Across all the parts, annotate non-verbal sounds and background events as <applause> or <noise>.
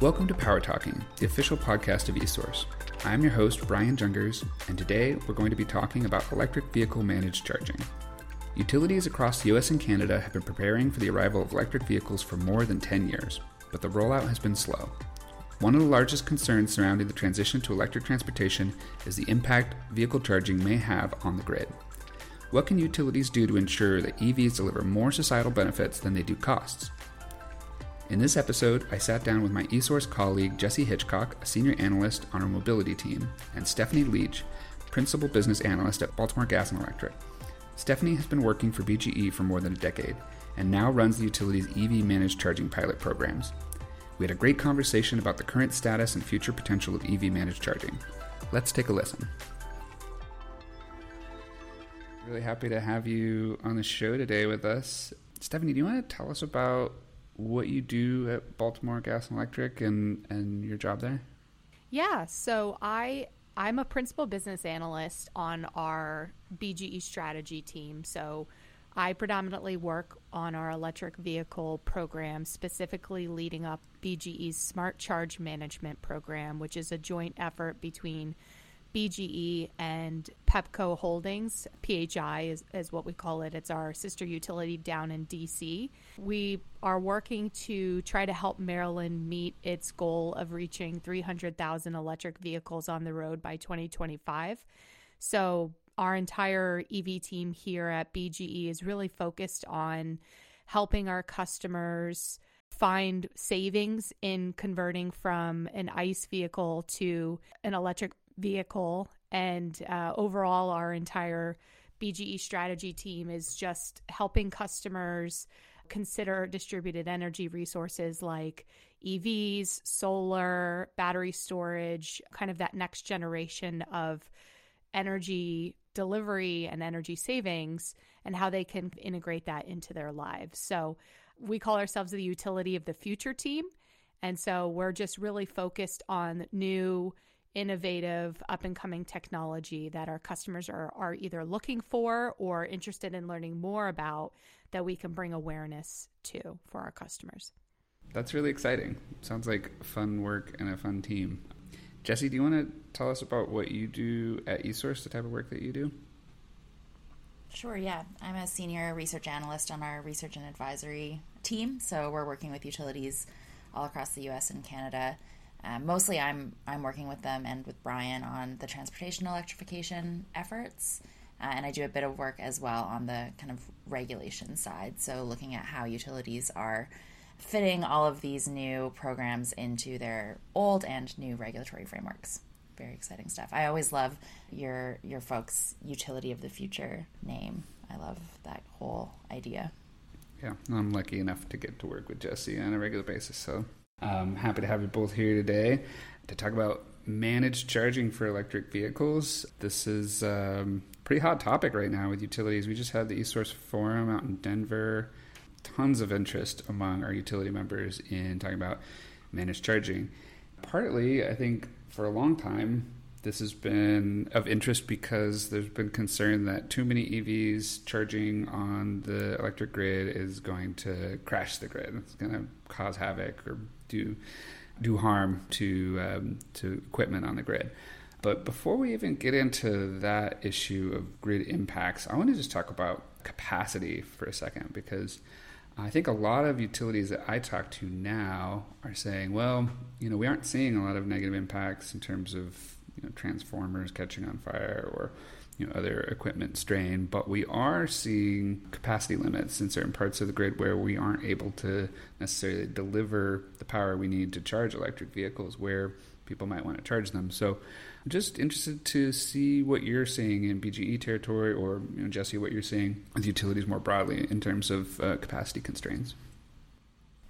Welcome to Power Talking, the official podcast of eSource. I'm your host, Brian Jungers, and today we're going to be talking about electric vehicle managed charging. Utilities across the US and Canada have been preparing for the arrival of electric vehicles for more than 10 years, but the rollout has been slow. One of the largest concerns surrounding the transition to electric transportation is the impact vehicle charging may have on the grid. What can utilities do to ensure that EVs deliver more societal benefits than they do costs? In this episode, I sat down with my eSource colleague Jesse Hitchcock, a senior analyst on our mobility team, and Stephanie Leach, principal business analyst at Baltimore Gas and Electric. Stephanie has been working for BGE for more than a decade and now runs the utility's EV managed charging pilot programs. We had a great conversation about the current status and future potential of EV managed charging. Let's take a listen. Really happy to have you on the show today with us. Stephanie, do you want to tell us about what you do at Baltimore Gas and Electric and, and your job there? Yeah, so I I'm a principal business analyst on our BGE strategy team. So I predominantly work on our electric vehicle program, specifically leading up BGE's Smart Charge Management program, which is a joint effort between BGE and Pepco Holdings. PHI is, is what we call it. It's our sister utility down in DC. We are working to try to help Maryland meet its goal of reaching 300,000 electric vehicles on the road by 2025. So, our entire EV team here at BGE is really focused on helping our customers find savings in converting from an ICE vehicle to an electric vehicle. And uh, overall, our entire BGE strategy team is just helping customers consider distributed energy resources like EVs, solar, battery storage, kind of that next generation of energy delivery and energy savings, and how they can integrate that into their lives. So, we call ourselves the utility of the future team. And so, we're just really focused on new innovative, up and coming technology that our customers are, are either looking for or interested in learning more about that we can bring awareness to for our customers. That's really exciting. Sounds like fun work and a fun team. Jesse, do you want to tell us about what you do at eSource, the type of work that you do? Sure, yeah. I'm a senior research analyst on our research and advisory team. So we're working with utilities all across the US and Canada um, mostly, I'm I'm working with them and with Brian on the transportation electrification efforts, uh, and I do a bit of work as well on the kind of regulation side. So looking at how utilities are fitting all of these new programs into their old and new regulatory frameworks. Very exciting stuff. I always love your your folks' utility of the future name. I love that whole idea. Yeah, I'm lucky enough to get to work with Jesse on a regular basis, so I'm happy to have you both here today to talk about managed charging for electric vehicles. This is a um, pretty hot topic right now with utilities. We just had the eSource Forum out in Denver. Tons of interest among our utility members in talking about managed charging. Partly, I think, for a long time, this has been of interest because there's been concern that too many EVs charging on the electric grid is going to crash the grid. It's going to cause havoc or do do harm to um, to equipment on the grid. But before we even get into that issue of grid impacts, I want to just talk about capacity for a second because I think a lot of utilities that I talk to now are saying, well, you know, we aren't seeing a lot of negative impacts in terms of you know, transformers catching on fire or you know, other equipment strain, but we are seeing capacity limits in certain parts of the grid where we aren't able to necessarily deliver the power we need to charge electric vehicles where people might want to charge them. So I'm just interested to see what you're seeing in BGE territory or, you know, Jesse, what you're seeing with utilities more broadly in terms of uh, capacity constraints.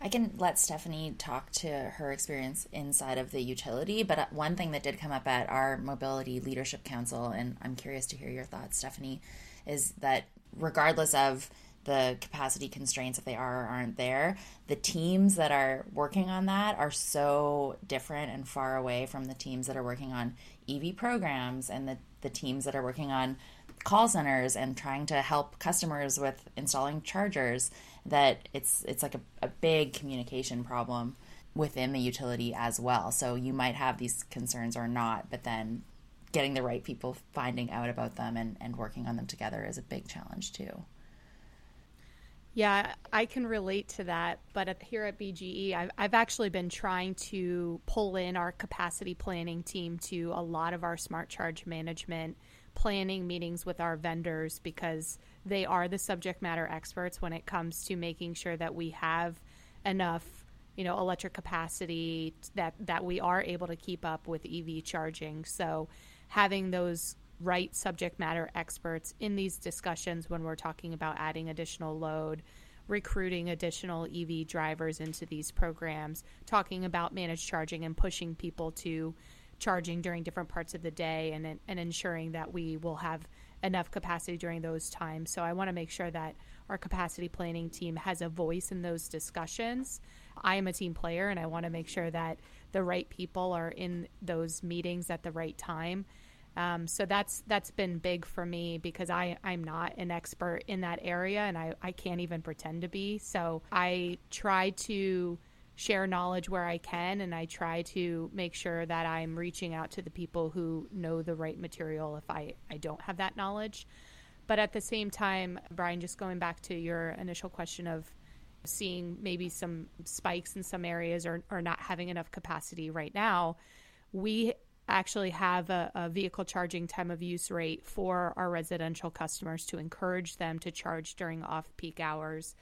I can let Stephanie talk to her experience inside of the utility, but uh, one thing that did come up at our Mobility Leadership Council, and I'm curious to hear your thoughts, Stephanie, is that regardless of the capacity constraints, if they are or aren't there, the teams that are working on that are so different and far away from the teams that are working on EV programs and the, the teams that are working on call centers and trying to help customers with installing chargers that it's it's like a, a big communication problem within the utility as well. So you might have these concerns or not, but then getting the right people finding out about them and, and working on them together is a big challenge too. Yeah, I can relate to that. But here at BGE, I've, I've actually been trying to pull in our capacity planning team to a lot of our smart charge management planning meetings with our vendors because they are the subject matter experts when it comes to making sure that we have enough you know electric capacity that that we are able to keep up with EV charging. So having those right subject matter experts in these discussions when we're talking about adding additional load, recruiting additional EV drivers into these programs, talking about managed charging and pushing people to charging during different parts of the day and, and ensuring that we will have enough capacity during those times. So I want to make sure that our capacity planning team has a voice in those discussions. I am a team player and I want to make sure that the right people are in those meetings at the right time um, so that's that's been big for me because I, I'm not an expert in that area and I, I can't even pretend to be. So I try to share knowledge where I can and I try to make sure that I'm reaching out to the people who know the right material if I, I don't have that knowledge. But at the same time, Brian, just going back to your initial question of seeing maybe some spikes in some areas or, or not having enough capacity right now, we actually have a, a, vehicle charging time of use rate for our residential customers to encourage them to charge during off peak hours.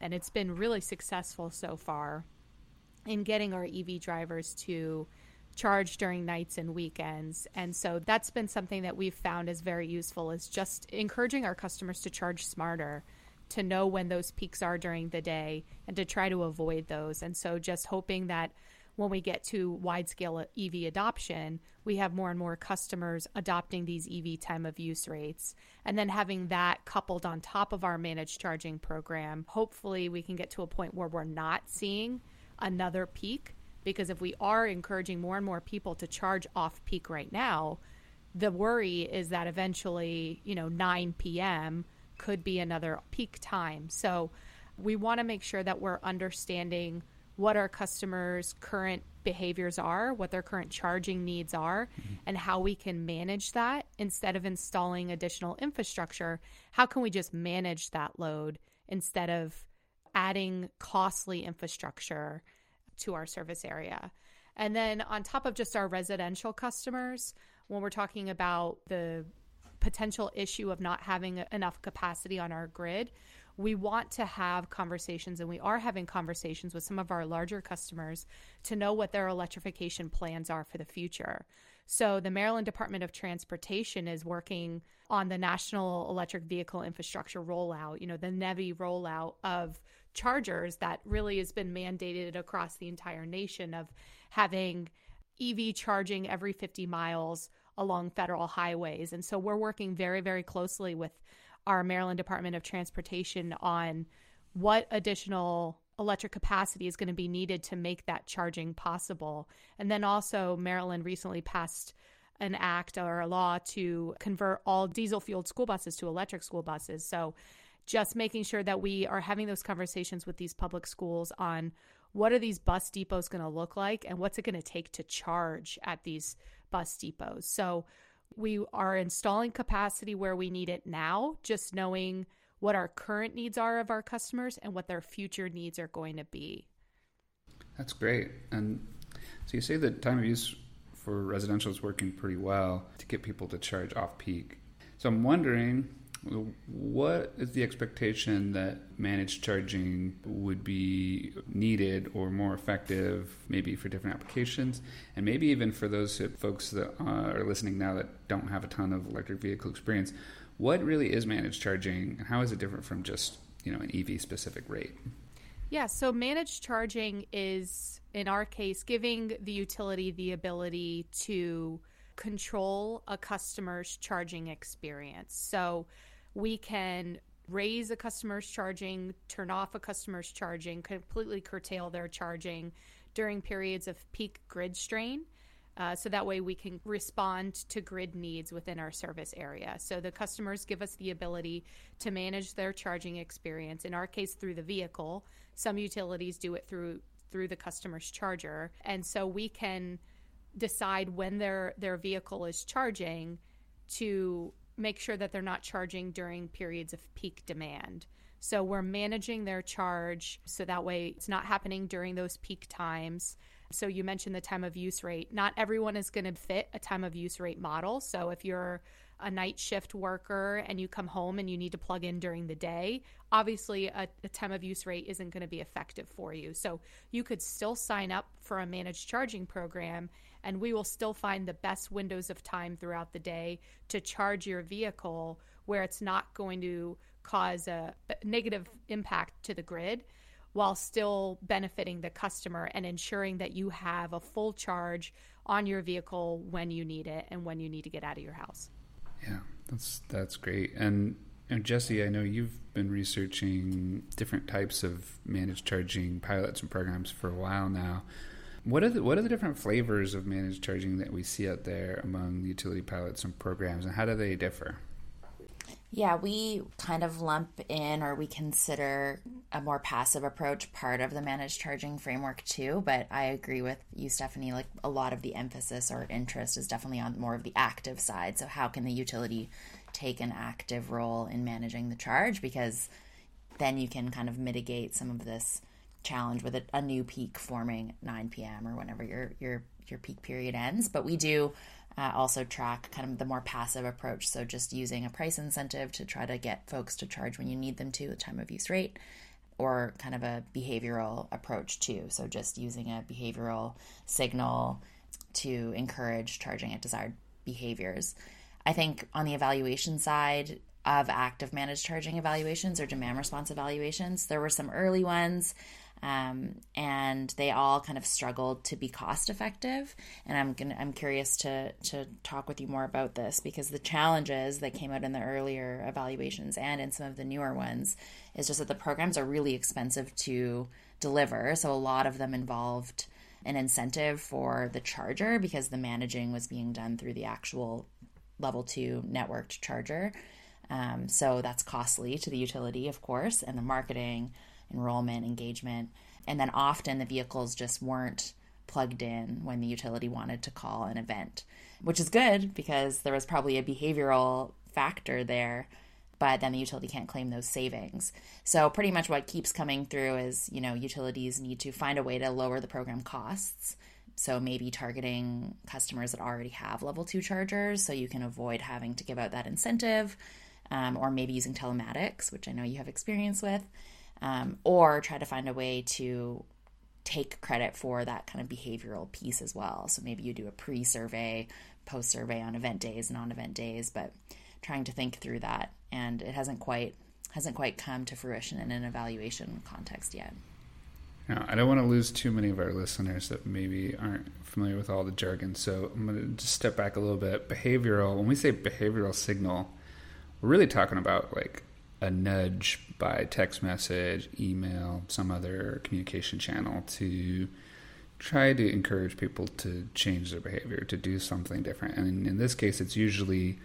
And it's been really successful so far in getting our EV drivers to charge during nights and weekends. And so that's been something that we've found is very useful is just encouraging our customers to charge smarter, to know when those peaks are during the day and to try to avoid those. And so just hoping that when we get to wide scale EV adoption, we have more and more customers adopting these EV time of use rates. And then having that coupled on top of our managed charging program, hopefully we can get to a point where we're not seeing another peak. Because if we are encouraging more and more people to charge off peak right now, the worry is that eventually, you know, 9 p.m. could be another peak time. So we want to make sure that we're understanding what our customers' current behaviors are, what their current charging needs are, mm-hmm. and how we can manage that instead of installing additional infrastructure. How can we just manage that load instead of adding costly infrastructure to our service area? And then on top of just our residential customers, when we're talking about the potential issue of not having enough capacity on our grid, we want to have conversations and we are having conversations with some of our larger customers to know what their electrification plans are for the future. So, the Maryland Department of Transportation is working on the National Electric Vehicle Infrastructure rollout, you know, the NEVI rollout of chargers that really has been mandated across the entire nation of having EV charging every 50 miles along federal highways. And so we're working very, very closely with our Maryland Department of Transportation on what additional electric capacity is going to be needed to make that charging possible. And then also, Maryland recently passed an act or a law to convert all diesel fueled school buses to electric school buses. So, just making sure that we are having those conversations with these public schools on what are these bus depots going to look like and what's it going to take to charge at these bus depots. So, we are installing capacity where we need it now, just knowing what our current needs are of our customers and what their future needs are going to be. That's great. And so you say that time of use for residential is working pretty well to get people to charge off peak. So I'm wondering what is the expectation that managed charging would be needed or more effective, maybe for different applications, and maybe even for those folks that are listening now that don't have a ton of electric vehicle experience? What really is managed charging, and how is it different from just you know an EV specific rate? Yeah, so managed charging is, in our case, giving the utility the ability to control a customer's charging experience. So we can raise a customer's charging, turn off a customer's charging, completely curtail their charging during periods of peak grid strain. Uh, so that way we can respond to grid needs within our service area. So the customers give us the ability to manage their charging experience, in our case through the vehicle. Some utilities do it through through the customer's charger. And so we can decide when their their vehicle is charging to make sure that they're not charging during periods of peak demand. So we're managing their charge so that way it's not happening during those peak times. So you mentioned the time of use rate. Not everyone is going to fit a time of use rate model. So if you're a night shift worker and you come home and you need to plug in during the day, obviously a, a time of use rate isn't going to be effective for you. So you could still sign up for a managed charging program and we will still find the best windows of time throughout the day to charge your vehicle where it's not going to cause a, a negative impact to the grid while still benefiting the customer and ensuring that you have a full charge on your vehicle when you need it and when you need to get out of your house. Yeah, that's that's great. And and Jesse, I know you've been researching different types of managed charging pilots and programs for a while now. What are the what are the different flavors of managed charging that we see out there among utility pilots and programs, and how do they differ? Yeah, we kind of lump in or we consider a more passive approach part of the managed charging framework too. But I agree with you, Stephanie. Like a lot of the emphasis or interest is definitely on more of the active side. So, how can the utility take an active role in managing the charge? Because then you can kind of mitigate some of this challenge with a, a new peak forming at 9 p.m. or whenever your your your peak period ends. But we do uh, also track kind of the more passive approach. So just using a price incentive to try to get folks to charge when you need them to, the time of use rate, or kind of a behavioral approach too. So just using a behavioral signal to encourage charging at desired behaviors. I think on the evaluation side of active managed charging evaluations or demand response evaluations, there were some early ones um, and they all kind of struggled to be cost effective. And I'm gonna, I'm curious to to talk with you more about this because the challenges that came out in the earlier evaluations and in some of the newer ones is just that the programs are really expensive to deliver. So a lot of them involved an incentive for the charger because the managing was being done through the actual level two networked charger. Um, so that's costly to the utility, of course, and the marketing enrollment, engagement. And then often the vehicles just weren't plugged in when the utility wanted to call an event, which is good because there was probably a behavioral factor there, but then the utility can't claim those savings. So pretty much what keeps coming through is, you know, utilities need to find a way to lower the program costs. So maybe targeting customers that already have level 2 chargers so you can avoid having to give out that incentive um, or maybe using telematics, which I know you have experience with um, or try to find a way to take credit for that kind of behavioral piece as well. So maybe you do a pre survey, post survey on event days, and non event days, but trying to think through that. And it hasn't quite hasn't quite come to fruition in an evaluation context yet. Now, I don't want to lose too many of our listeners that maybe aren't familiar with all the jargon. So I'm going to just step back a little bit. Behavioral, when we say behavioral signal, we're really talking about like a nudge by text message, email, some other communication channel to try to encourage people to change their behavior, to do something different. And in this case, it's usually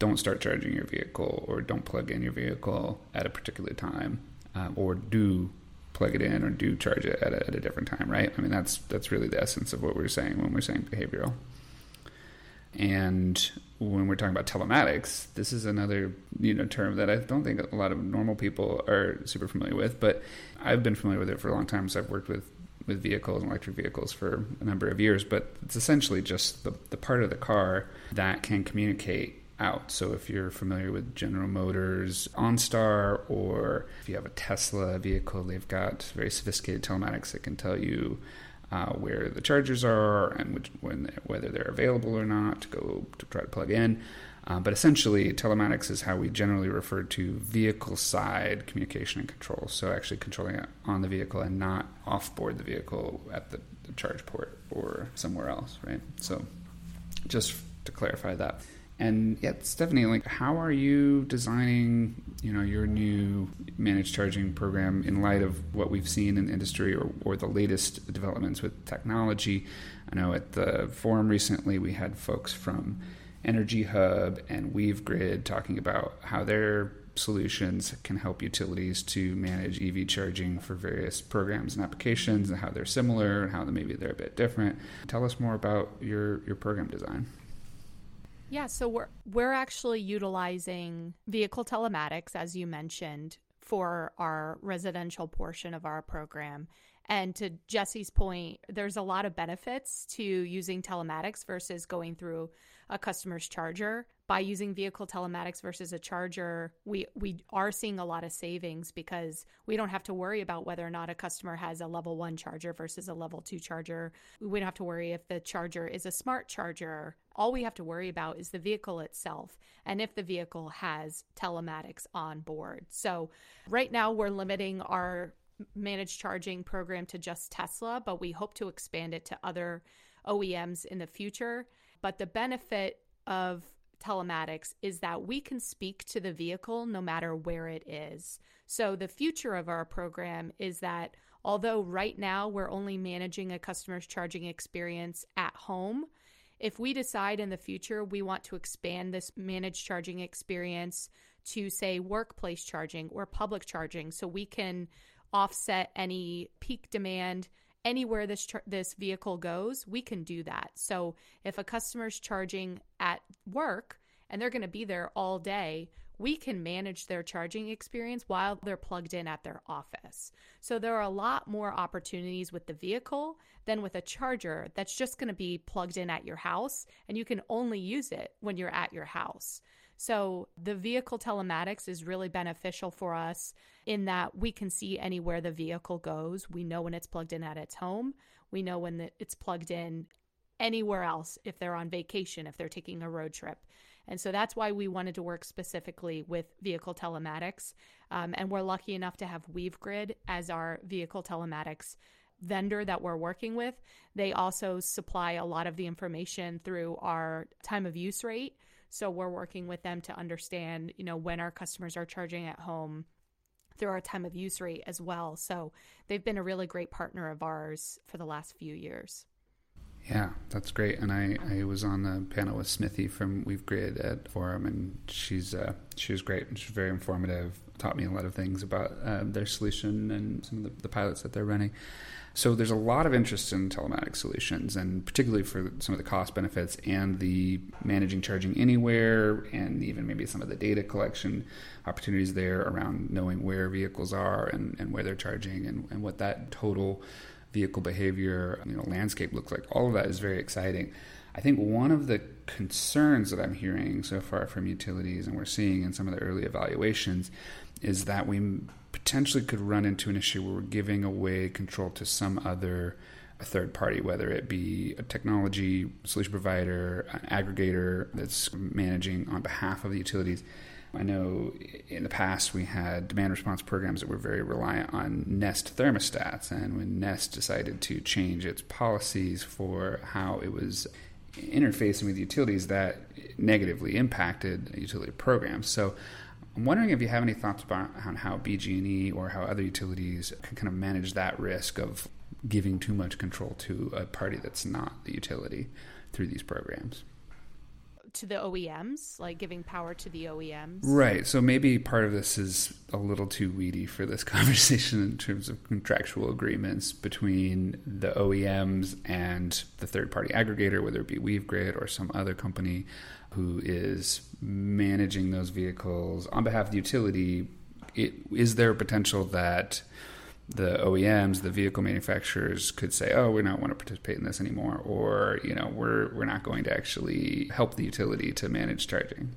don't start charging your vehicle or don't plug in your vehicle at a particular time um, or do plug it in or do charge it at a, at a different time, right? I mean, that's that's really the essence of what we're saying when we're saying behavioral. And when we're talking about telematics, this is another you know term that I don't think a lot of normal people are super familiar with. But I've been familiar with it for a long time, so I've worked with with vehicles and electric vehicles for a number of years. But it's essentially just the, the part of the car that can communicate out. So if you're familiar with General Motors OnStar or if you have a Tesla vehicle, they've got very sophisticated telematics that can tell you uh, where the chargers are and which, when, whether they're available or not to go to try to plug in. Uh, but essentially, telematics is how we generally refer to vehicle side communication and control. So, actually controlling it on the vehicle and not off board the vehicle at the, the charge port or somewhere else, right? So, just to clarify that. And yeah, Stephanie, like, how are you designing, you know, your new managed charging program in light of what we've seen in industry or, or the latest developments with technology? I know at the forum recently we had folks from EnergyHub and WeaveGrid talking about how they're solutions can help utilities to manage EV charging for various programs and applications and how they're similar and how maybe they're a bit different. Tell us more about your, your program design. Yeah, so we're we're actually utilizing vehicle telematics as you mentioned for our residential portion of our program. And to Jesse's point, there's a lot of benefits to using telematics versus going through a customer's charger by using vehicle telematics versus a charger, we we are seeing a lot of savings because we don't have to worry about whether or not a customer has a level 1 charger versus a level 2 charger. We don't have to worry if the charger is a smart charger. All we have to worry about is the vehicle itself and if the vehicle has telematics on board. So, right now we're limiting our managed charging program to just Tesla, but we hope to expand it to other OEMs in the future. But the benefit of telematics is that we can speak to the vehicle no matter where it is. So, the future of our program is that although right now we're only managing a customer's charging experience at home, if we decide in the future we want to expand this managed charging experience to, say, workplace charging or public charging, so we can offset any peak demand anywhere this tr- this vehicle goes, we can do that. So if a customer's charging at work and they're going to be there all day, we can manage their charging experience while they're plugged in at their office. So there are a lot more opportunities with the vehicle than with a charger that's just going to be plugged in at your house and you can only use it when you're at your house. So the vehicle telematics is really beneficial for us in that we can see anywhere the vehicle goes. We know when it's plugged in at its home. We know when it's plugged in anywhere else if they're on vacation, if they're taking a road trip. And so that's why we wanted to work specifically with vehicle telematics. Um, and we're lucky enough to have WeaveGrid as our vehicle telematics vendor that we're working with. They also supply a lot of the information through our time of use rate. So we're working with them to understand, you know, when our customers are charging at home through our time of use rate as well. So they've been a really great partner of ours for the last few years. Yeah, that's great. And I, I was on the panel with Smithy from WeaveGrid at Forum, and she's uh, she was great. She's very informative. Taught me a lot of things about uh, their solution and some of the, the pilots that they're running. So there's a lot of interest in telematics solutions, and particularly for some of the cost benefits and the managing charging anywhere, and even maybe some of the data collection opportunities there around knowing where vehicles are and, and where they're charging and, and what that total vehicle behavior you know landscape looks like. All of that is very exciting. I think one of the concerns that I'm hearing so far from utilities and we're seeing in some of the early evaluations is that we potentially could run into an issue where we're giving away control to some other a third party, whether it be a technology solution provider, an aggregator that's managing on behalf of the utilities. I know in the past we had demand response programs that were very reliant on Nest thermostats, and when Nest decided to change its policies for how it was interfacing with utilities, that negatively impacted utility programs. So I'm wondering if you have any thoughts about on how BG&E or how other utilities can kind of manage that risk of giving too much control to a party that's not the utility through these programs. To the OEMs, like giving power to the OEMs. Right. So maybe part of this is a little too weedy for this <laughs> conversation in terms of contractual agreements between the OEMs and the third party aggregator, whether it be WeaveGrid or some other company who is managing those vehicles on behalf of the utility, it, is there a potential that the OEMs, the vehicle manufacturers, could say, "Oh, we don't want to participate in this anymore," or you know, we're we're not going to actually help the utility to manage charging.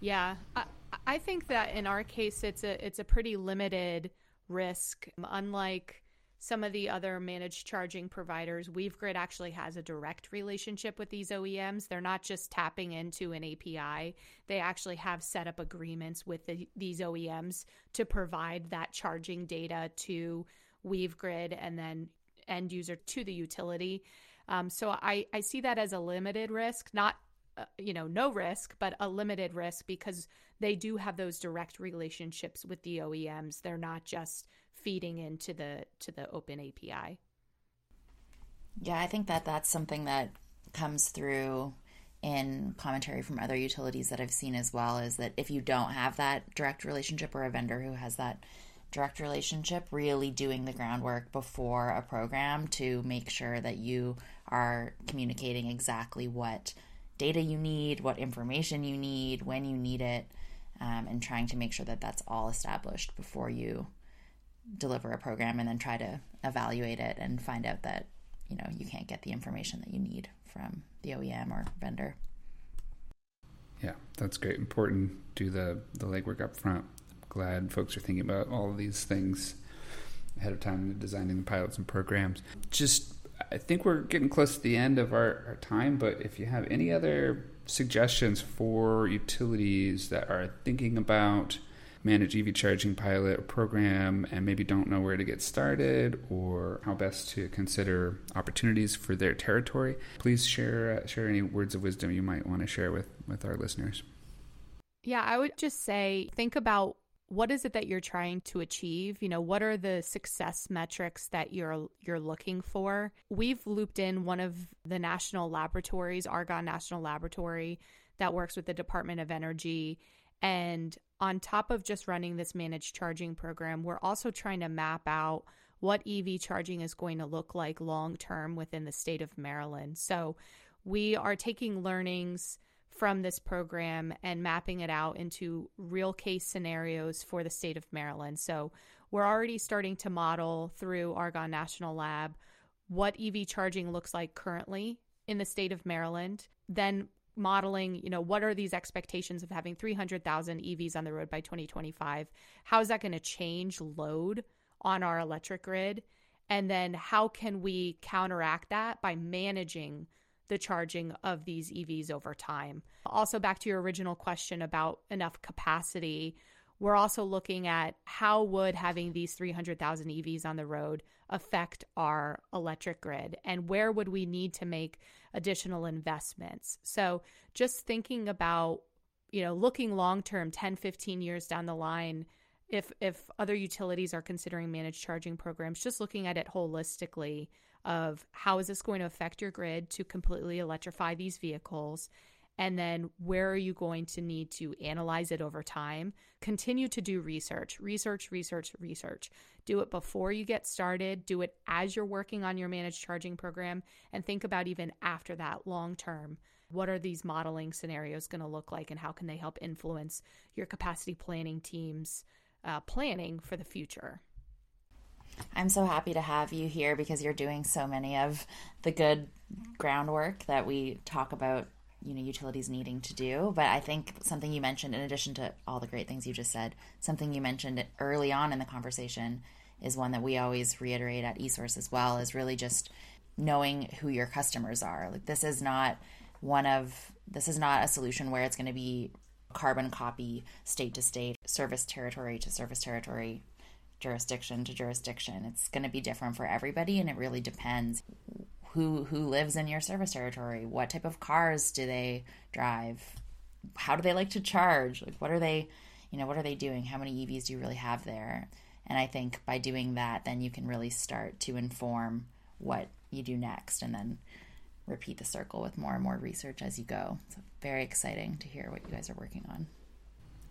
Yeah, I, I think that in our case, it's a it's a pretty limited risk, unlike some of the other managed charging providers, WeaveGrid actually has a direct relationship with these OEMs. They're not just tapping into an API, they actually have set up agreements with the, these OEMs to provide that charging data to WeaveGrid and then end user to the utility. Um, so I, I see that as a limited risk, not uh, you know no risk, but a limited risk because they do have those direct relationships with the OEMs. They're not just feeding into the to the open API. Yeah, I think that that's something that comes through in commentary from other utilities that I've seen as well is that if you don't have that direct relationship or a vendor who has that direct relationship, really doing the groundwork before a program to make sure that you are communicating exactly what data you need, what information you need, when you need it, um, and trying to make sure that that's all established before you deliver a program and then try to evaluate it and find out that you know you can't get the information that you need from the OEM or vendor. Yeah, that's great. Important. Do the the legwork up front. Glad folks are thinking about all of these things ahead of time in designing the pilots and programs. Just, I think we're getting close to the end of our, our time, but if you have any other suggestions for utilities that are thinking about manage EV charging pilot program and maybe don't know where to get started or how best to consider opportunities for their territory, please share uh, share any words of wisdom you might want to share with with our listeners. Yeah, I would just say think about what is it that you're trying to achieve you know what are the success metrics that you're you're looking for we've looped in one of the national laboratories argonne national laboratory that works with the department of energy and on top of just running this managed charging program, we're also trying to map out what EV charging is going to look like long term within the state of Maryland. So we are taking learnings from this program and mapping it out into real case scenarios for the state of Maryland. So we're already starting to model through Argonne National Lab what EV charging looks like currently in the state of Maryland, then modeling, you know, what are these expectations of having 300,000 EVs on the road by 2025? How is that going to change load on our electric grid? And then how can we counteract that by managing the charging of these EVs over time? Also, back to your original question about enough capacity, we're also looking at how would having these 300,000 EVs on the road affect our electric grid and where would we need to make additional investments. So just thinking about, you know, looking long term 10, 15 years down the line if if other utilities are considering managed charging programs, just looking at it holistically of how is this going to affect your grid to completely electrify these vehicles and then where are you going to need to analyze it over time? Continue to do research research research research. Do it before you get started. Do it as you're working on your managed charging program and think about even after that long term what are these modeling scenarios going to look like and how can they help influence your capacity planning teams uh, planning for the future? I'm so happy to have you here because you're doing so many of the good groundwork that we talk about you know utilities needing to do. But i think something you mentioned in addition to all the great things you just said something you mentioned early on in the conversation is one that we always reiterate at esource as well is really just knowing who your customers are. Like this is not one of this is not a solution where it's going to be carbon copy state to state service territory to service territory jurisdiction to jurisdiction. It's going to be different for everybody and it really depends who who lives in your service territory. What type of cars do they drive? How do they like to charge? Like what are they you know what are they doing? How many evs do you really have there? And i think by doing that then you can really start to inform what you do next and then repeat the circle with more and more research as you go. So very exciting to hear what you guys are working on.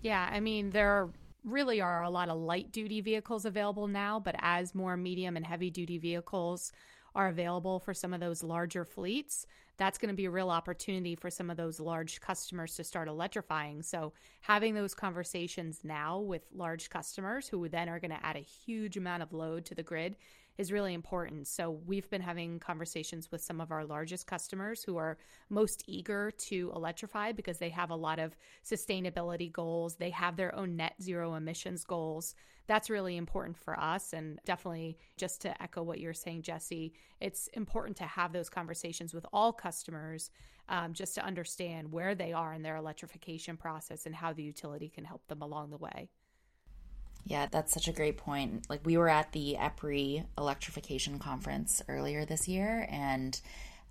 Yeah i mean there really are a lot of light duty vehicles available now but as more medium and heavy duty vehicles are available for some of those larger fleets, that's going to be a real opportunity for some of those large customers to start electrifying. So, having those conversations now with large customers who then are going to add a huge amount of load to the grid is really important. So, we've been having conversations with some of our largest customers who are most eager to electrify because they have a lot of sustainability goals, they have their own net zero emissions goals that's really important for us. And definitely, just to echo what you're saying, Jesse, it's important to have those conversations with all customers um, just to understand where they are in their electrification process and how the utility can help them along the way. Yeah, that's such a great point. Like we were at the EPRI electrification conference earlier this year and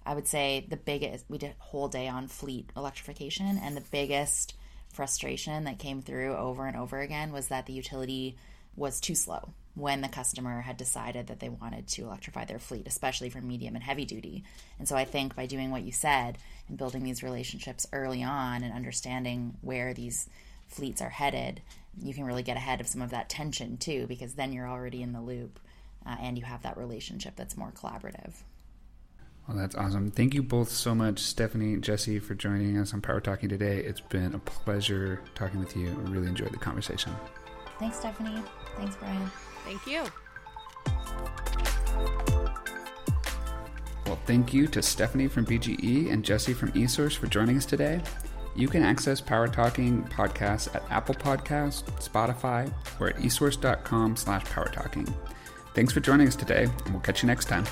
I would say the biggest we did a whole day on fleet electrification and the biggest frustration that came through over and over again was that the utility was too slow when the customer had decided that they wanted to electrify their fleet, especially for medium and heavy duty. And so I think by doing what you said and building these relationships early on and understanding where these fleets are headed, you can really get ahead of some of that tension too, because then you're already in the loop uh, and you have that relationship that's more collaborative. Well, that's awesome. Thank you both so much, Stephanie and Jesse, for joining us on Power Talking today. It's been a pleasure talking with you. I really enjoyed the conversation. Thanks, Stephanie. Thanks, Brian. Thank you. Well, thank you to Stephanie from BGE and Jesse from eSource for joining us today. You can access Power Talking podcasts at Apple Podcasts, Spotify, or at esource.com slash power talking. Thanks for joining us today, and we'll catch you next time.